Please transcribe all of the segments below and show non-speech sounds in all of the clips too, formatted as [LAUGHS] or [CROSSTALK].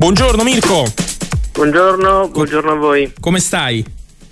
Buongiorno Mirko. Buongiorno, buongiorno a voi. Come stai?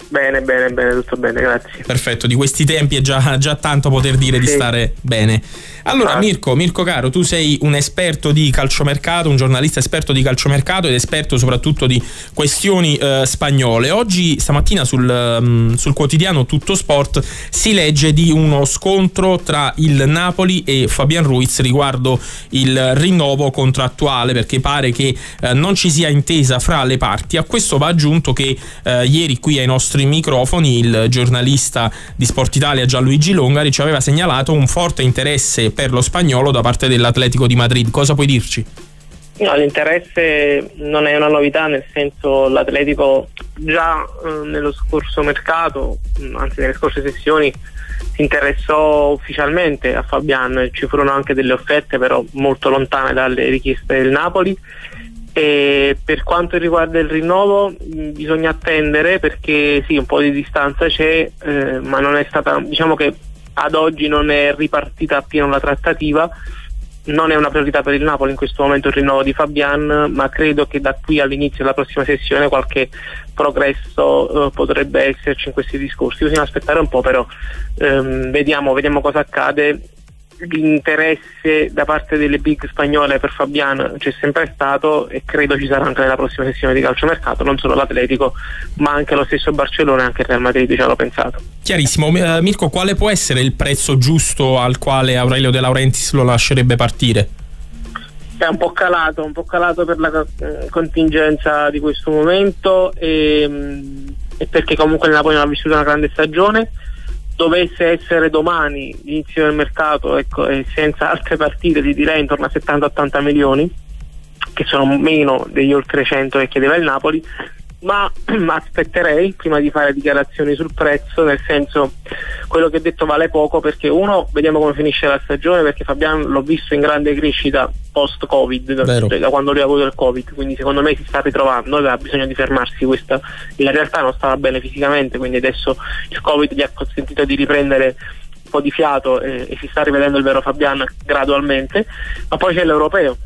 Bene, bene, bene, tutto bene, grazie. Perfetto, di questi tempi è già, già tanto poter dire sì. di stare bene. Allora, ah. Mirko, Mirko caro, tu sei un esperto di calciomercato, un giornalista esperto di calciomercato ed esperto soprattutto di questioni eh, spagnole. Oggi, stamattina, sul, um, sul, quotidiano Tutto Sport si legge di uno scontro tra il Napoli e Fabian Ruiz riguardo il rinnovo contrattuale, perché pare che eh, non ci sia intesa fra le parti. A questo va aggiunto che eh, ieri qui ai nostri microfoni il giornalista di Sport Italia Gianluigi Longari ci aveva segnalato un forte interesse per lo spagnolo da parte dell'Atletico di Madrid. Cosa puoi dirci? No, l'interesse non è una novità, nel senso l'Atletico già eh, nello scorso mercato, anzi nelle scorse sessioni, si interessò ufficialmente a Fabian, ci furono anche delle offerte però molto lontane dalle richieste del Napoli. E per quanto riguarda il rinnovo bisogna attendere perché sì, un po' di distanza c'è, eh, ma non è stata, diciamo che ad oggi non è ripartita appieno la trattativa. Non è una priorità per il Napoli in questo momento il rinnovo di Fabian, ma credo che da qui all'inizio della prossima sessione qualche progresso eh, potrebbe esserci in questi discorsi. Bisogna aspettare un po', però ehm, vediamo, vediamo cosa accade l'interesse da parte delle big spagnole per Fabian c'è sempre stato e credo ci sarà anche nella prossima sessione di calciomercato, non solo l'Atletico ma anche lo stesso Barcellona e anche il Real Madrid ci hanno pensato. Chiarissimo, uh, Mirko quale può essere il prezzo giusto al quale Aurelio De Laurentiis lo lascerebbe partire? È un po' calato, un po' calato per la eh, contingenza di questo momento e, mm, e perché comunque il Napoli non ha vissuto una grande stagione dovesse essere domani l'inizio del mercato ecco, e senza altre partite ti direi intorno a 70-80 milioni che sono meno degli oltre 100 che chiedeva il Napoli ma [CLEARS THROAT] aspetterei prima di fare dichiarazioni sul prezzo, nel senso quello che ho detto vale poco perché uno vediamo come finisce la stagione perché Fabian l'ho visto in grande crescita post Covid, da, da, quando lui ha avuto il Covid, quindi secondo me si sta ritrovando, aveva bisogno di fermarsi, questa in realtà non stava bene fisicamente, quindi adesso il Covid gli ha consentito di riprendere un po' di fiato e, e si sta rivedendo il vero Fabian gradualmente, ma poi c'è l'europeo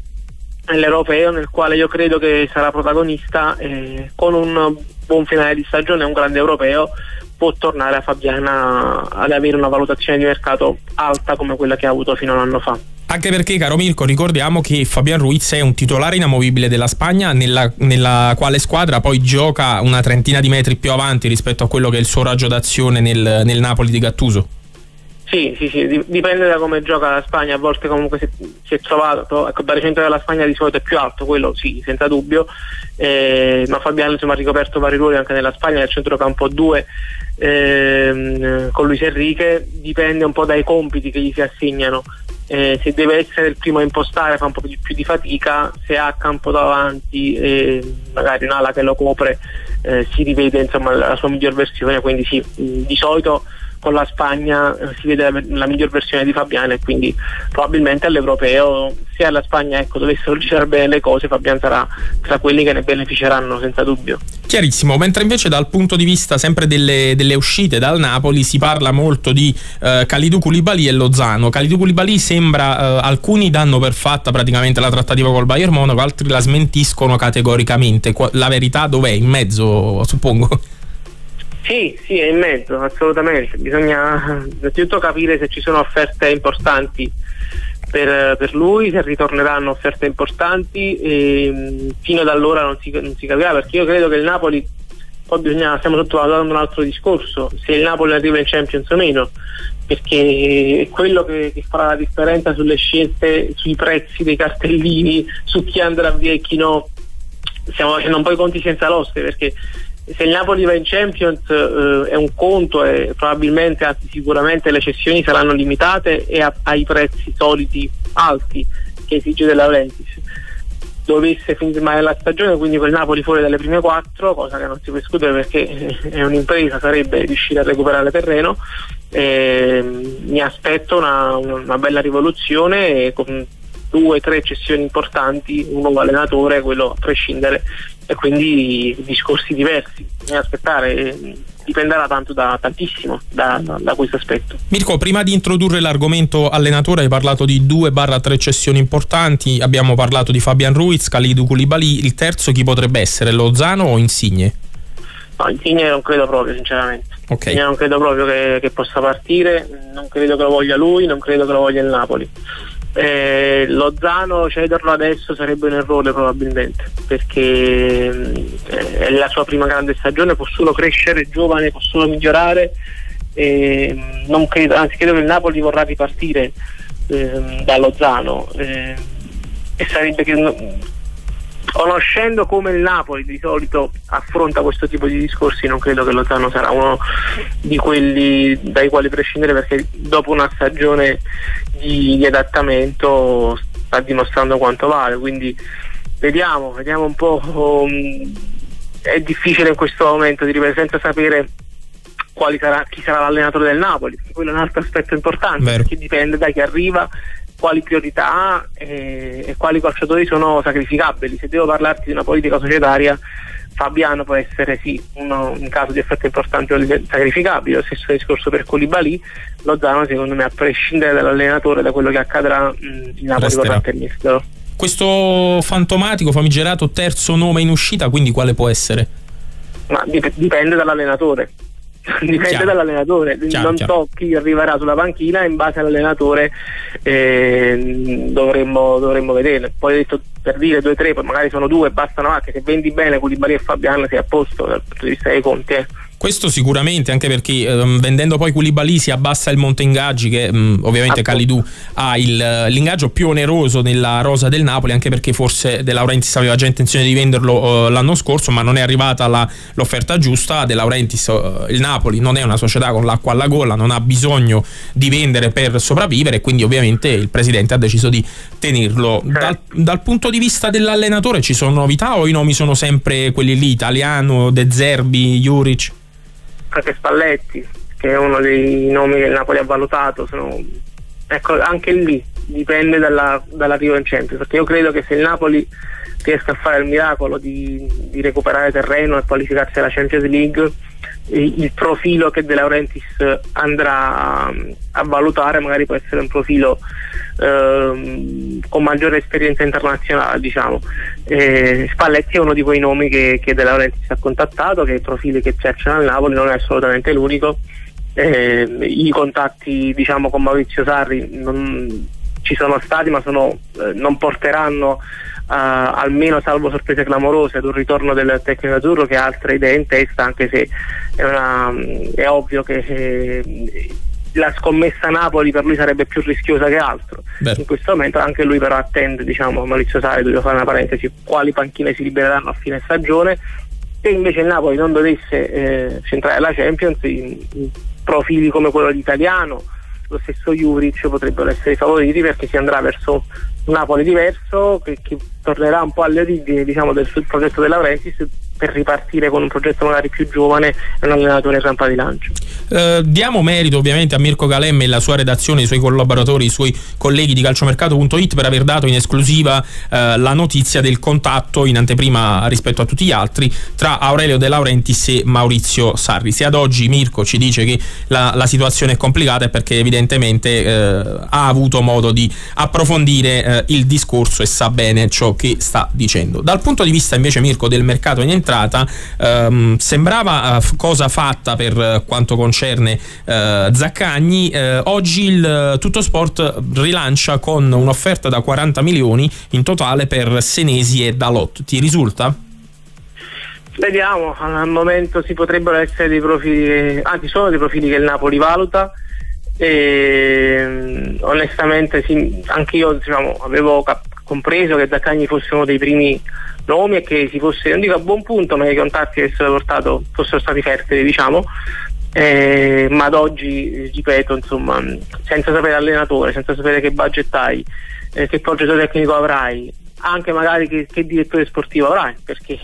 l'europeo nel quale io credo che sarà protagonista eh, con un buon finale di stagione, un grande europeo può tornare a Fabiana ad avere una valutazione di mercato alta come quella che ha avuto fino a un anno fa. Anche perché, caro Mirko, ricordiamo che Fabian Ruiz è un titolare inamovibile della Spagna, nella, nella, quale squadra poi gioca una trentina di metri più avanti rispetto a quello che è il suo raggio d'azione nel, nel Napoli di Gattuso. Sì, sì, sì, dipende da come gioca la Spagna, a volte comunque si, è trovato, ecco, da recente della Spagna di solito è più alto, quello sì, senza dubbio, eh, ma Fabiano insomma, ha ricoperto vari ruoli anche nella Spagna, nel centrocampo 2 ehm, con Luis Enrique, dipende un po' dai compiti che gli si assegnano, eh, se deve essere il primo a impostare fa un po' più, più di fatica, se ha campo davanti e magari un'ala che lo copre eh, si rivede insomma, la sua miglior versione, quindi sì, di solito con la Spagna eh, si vede la, miglior versione di Fabiano e quindi probabilmente all'europeo se alla Spagna ecco, dovessero girare bene le cose Fabiano sarà tra quelli che ne beneficeranno senza dubbio. Chiarissimo, mentre invece dal punto di vista sempre delle, delle uscite dal Napoli si parla molto di eh, Kalidou Koulibaly e Lozano. Kalidou Koulibaly sembra, eh, alcuni danno per fatta praticamente la trattativa col Bayern Monaco, altri la smentiscono categoricamente. La verità dov'è? In mezzo, suppongo. Sì, sì, è in mezzo, assolutamente. Bisogna innanzitutto capire se ci sono offerte importanti per, per lui, se ritorneranno offerte importanti e fino ad allora non si, non si capirà perché io credo che il Napoli poi bisogna, stiamo sottovalutando un altro discorso, se il Napoli arriva in Champions o meno, perché è quello che, che, farà la differenza sulle scelte, sui prezzi dei cartellini, su chi andrà via e chi no. Stiamo facendo un po' i conti senza l'oste perché se il Napoli va in Champions eh, è un conto e probabilmente, anzi sicuramente le cessioni saranno limitate e a, ai prezzi soliti alti che esige De Laurentiis. Dovesse finire la stagione, quindi quel Napoli fuori dalle prime quattro, cosa che non si può escludere perché è un'impresa, sarebbe riuscire a recuperare terreno. Eh, mi aspetto una, una, bella rivoluzione con due o tre cessioni importanti, un nuovo allenatore, quello a prescindere, e quindi discorsi diversi. Bisogna aspettare, dipenderà tanto da tantissimo da, da, da, questo aspetto. Mirko, prima di introdurre l'argomento allenatore hai parlato di 2-3 cessioni importanti, abbiamo parlato di Fabian Ruiz, Khalidou Koulibaly, il terzo chi potrebbe essere, Lozano o Insigne? No, Insigne non credo proprio sinceramente. Okay. Io non credo proprio che, che, possa partire, non credo che lo voglia lui, non credo che lo voglia il Napoli. Eh, Lozano cederlo adesso sarebbe un errore probabilmente perché eh, è la sua prima grande stagione, può solo crescere, giovane, può solo migliorare. Eh, credo, anzi credo che il Napoli vorrà ripartire eh, da Lozano eh, e sarebbe che conoscendo come il Napoli di solito affronta questo tipo di discorsi non credo che Lozano sarà uno di quelli dai quali prescindere perché dopo una stagione di, di adattamento sta dimostrando quanto vale quindi vediamo, vediamo un po' um, è difficile in questo momento di ripetere senza sapere sarà, chi sarà l'allenatore del Napoli quello è un altro aspetto importante Vero. perché dipende da chi arriva quali priorità ha e, e quali calciatori sono sacrificabili. Se devo parlarti di una politica societaria, Fabiano può essere sì uno, in caso di effetto importante sacrificabile, lo stesso discorso per Colibali, Lozano secondo me a prescindere dall'allenatore da quello che accadrà mh, in Napoli vorrà tenerselo. Questo fantomatico famigerato terzo nome in uscita, quindi quale può essere? Ma dip- dipende dall'allenatore. [LAUGHS] dipende chiaro. dall'allenatore chiaro, non chiaro. so chi arriverà sulla panchina in base all'allenatore eh, dovremmo, dovremmo vedere poi detto per dire due o tre poi magari sono due bastano anche se vendi bene Culibari e Fabiano sei a posto dal punto di vista dei conti eh. Questo sicuramente, anche perché um, vendendo poi Koulibaly si abbassa il monte ingaggi che um, ovviamente ah, Calidou ha il, l'ingaggio più oneroso nella rosa del Napoli, anche perché forse De Laurentiis aveva già intenzione di venderlo uh, l'anno scorso, ma non è arrivata la, l'offerta giusta. De Laurentiis, uh, il Napoli non è una società con l'acqua alla gola, non ha bisogno di vendere per sopravvivere, quindi ovviamente il presidente ha deciso di tenerlo. Certo. Dal, dal punto di vista dell'allenatore ci sono novità o i nomi sono sempre quelli lì, Italiano, De Zerbi, Juric? Anche Spalletti, che è uno dei nomi che il Napoli ha valutato. Sono, ecco, anche lì dipende dalla, dall'arrivo in Champions, perché io credo che se il Napoli riesca a fare il miracolo di, di recuperare terreno e qualificarsi alla Champions League, il profilo che De Laurentiis andrà a valutare magari può essere un profilo ehm, con maggiore esperienza internazionale diciamo. E Spalletti è uno di quei nomi che, che De Laurentiis ha contattato che i profili che cercano al Napoli non è assolutamente l'unico. Eh, i contatti diciamo con Maurizio Sarri non, ci sono stati ma sono, eh, non porteranno almeno salvo sorprese clamorose ad un ritorno del tecnico azzurro che ha altre idee in testa anche se è, una, è ovvio che eh, la scommessa Napoli per lui sarebbe più rischiosa che altro Beh. in questo momento anche lui però attende diciamo Maurizio Sari devo fare una parentesi quali panchine si libereranno a fine stagione se invece il Napoli non dovesse eh, centrare la Champions in, in profili come quello di Italiano lo stesso Juric potrebbero essere favoriti perché si andrà verso un Napoli diverso che, che tornerà un po' alle origini diciamo, del progetto della Laurentiis per ripartire con un progetto magari più giovane e un allenatore in rampa di lancio. Eh, diamo merito ovviamente a Mirko Calemme e la sua redazione, i suoi collaboratori, i suoi colleghi di calciomercato.it per aver dato in esclusiva eh, la notizia del contatto in anteprima rispetto a tutti gli altri tra Aurelio De Laurentiis e Maurizio Sarri. Se ad oggi Mirko ci dice che la, la situazione è complicata è perché evidentemente eh, ha avuto modo di approfondire eh, il discorso e sa bene ciò che sta dicendo. Dal punto di vista invece Mirko del mercato in entrata entrata ehm, sembrava eh, cosa fatta per quanto concerne eh, Zaccagni eh, oggi il Tutto Sport rilancia con un'offerta da 40 milioni in totale per Senesi e Dalot ti risulta? Vediamo, al momento si potrebbero essere dei profili, anzi sono dei profili che il Napoli valuta e onestamente sì, anche io diciamo, avevo cap- compreso che Zaccagni fosse uno dei primi nomi e che si fosse, non dico a buon punto, ma che i contatti che portato fossero stati fertili, diciamo. Eh, ma ad oggi, ripeto, insomma, senza sapere allenatore, senza sapere che budget hai, eh, che progetto tecnico avrai, anche magari che, che direttore sportivo avrai, perché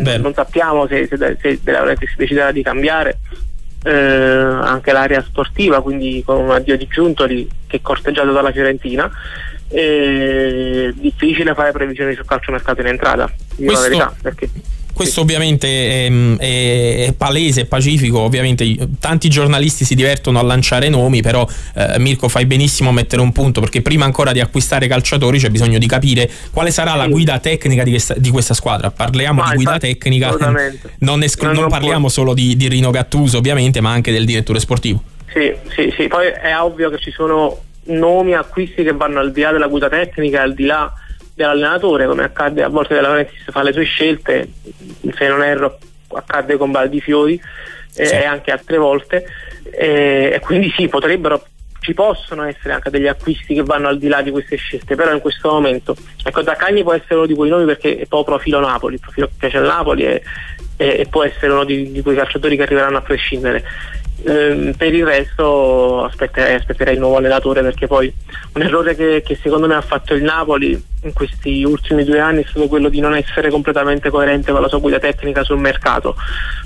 Bello. non sappiamo se, se, se, si deciderà di cambiare eh, anche l'area sportiva, quindi con un addio di Giuntoli che è corteggiato dalla Fiorentina è difficile fare previsioni sul calciomercato in entrata, dico Questo... la verità, perché questo ovviamente è, è, è, palese, è pacifico, ovviamente tanti giornalisti si divertono a lanciare nomi, però eh, Mirko fai benissimo a mettere un punto perché prima ancora di acquistare calciatori c'è bisogno di capire quale sarà la guida tecnica di questa, di questa squadra. Parliamo ma di guida tecnica, [LAUGHS] non, esclu- non, non parliamo solo di, di Rino Gattuso ovviamente, ma anche del direttore sportivo. Sì, sì, sì, poi è ovvio che ci sono nomi, acquisti che vanno al di là della guida tecnica, al di là dell'allenatore, come accade a volte della Laurentiis fa le sue scelte, se non erro accade con Baldifiori eh, sì. e anche altre volte, e, e quindi sì, potrebbero ci possono essere anche degli acquisti che vanno al di là di queste scelte, però in questo momento, ecco, Zaccagni può essere uno di quei nomi perché è proprio profilo Napoli, il profilo che piace al Napoli e, e, e può essere uno di, di, quei calciatori che arriveranno a prescindere. Ehm, per il resto aspetterei, aspetterei, il nuovo allenatore perché poi un errore che, che, secondo me ha fatto il Napoli in questi ultimi due anni è stato quello di non essere completamente coerente con la sua guida tecnica sul mercato.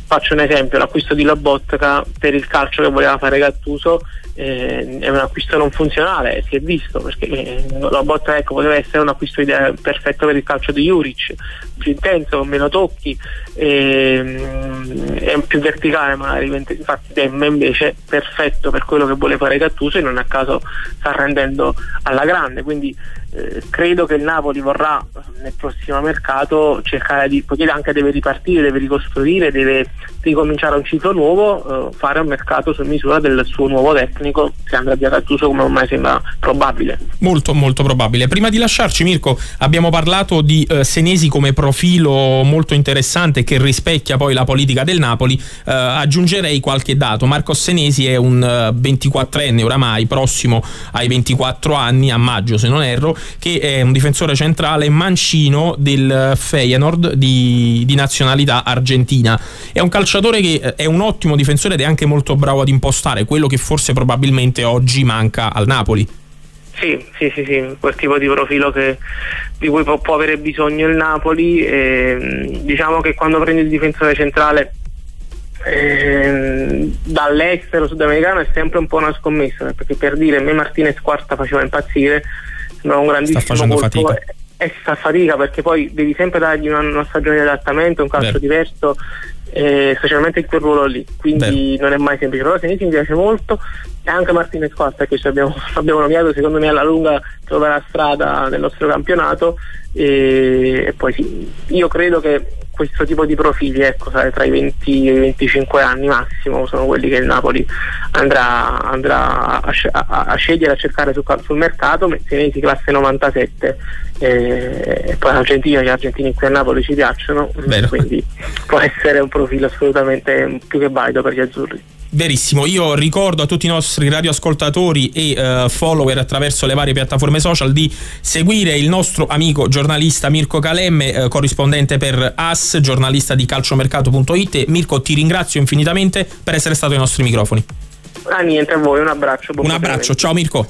Faccio un esempio, l'acquisto di Lobotka per il calcio che voleva fare Gattuso eh, è un acquisto non funzionale, si è visto perché eh, Lobotka ecco, poteva essere un acquisto idea, perfetto per il calcio di Juric, più intenso, meno tocchi, è più verticale magari, infatti Demme invece perfetto per quello che vuole fare Gattuso e non a caso sta rendendo alla grande, quindi eh, credo che il Napoli vorrà nel prossimo mercato cercare di, poiché anche deve ripartire, deve ricostruire, deve ricominciare un ciclo nuovo, eh, fare un mercato su misura del suo nuovo tecnico che andrà via Gattuso come ormai sembra probabile. Molto molto probabile. Prima di lasciarci Mirko abbiamo parlato di eh, Senesi come profilo molto interessante che rispecchia poi la politica del Napoli, eh, aggiungerei qualche dato. Marco Senesi è un 24enne eh, oramai prossimo ai 24 anni a maggio se non erro che è un difensore centrale mancino del Feyenoord di, di nazionalità argentina. È un calciatore che eh, è un ottimo difensore ed è anche molto bravo ad impostare quello che forse probabilmente oggi manca al Napoli. Sì, sì, sì, sì, quel tipo di profilo che, di cui può, può, avere bisogno il Napoli. E, diciamo che quando prendi il difensore centrale eh, dall'estero sudamericano è sempre un po' una scommessa, perché per dire a me Martinez Quarta faceva impazzire, un grandissimo sta facendo colpo, fatica. E si fa fatica perché poi devi sempre dargli una, una stagione di adattamento, un calcio Vero. diverso, eh, specialmente in quel ruolo lì, quindi Vero. non è mai semplice. Però Senesi mi piace molto e anche Martinez Costa che ci abbiamo, [LAUGHS] abbiamo nominato, secondo me alla lunga troverà strada nel nostro campionato e, e poi sì, io credo che questo tipo di profili, ecco, tra i 20 e i 25 anni massimo, sono quelli che il Napoli andrà, andrà a, a, a, scegliere, a cercare sul, sul mercato, Senesi classe 97 eh, e poi Argentina, gli argentini qui a Napoli ci piacciono, Vero. quindi può essere un profilo assolutamente più che valido per gli azzurri. Verissimo, io ricordo a tutti i nostri radioascoltatori e uh, follower attraverso le varie piattaforme social di seguire il nostro amico giornalista Mirko Calemme, uh, corrispondente per AS, giornalista di calciomercato.it. Mirko, ti ringrazio infinitamente per essere stato ai nostri microfoni. Ah niente, a voi, un abbraccio. Un abbraccio, ciao Mirko.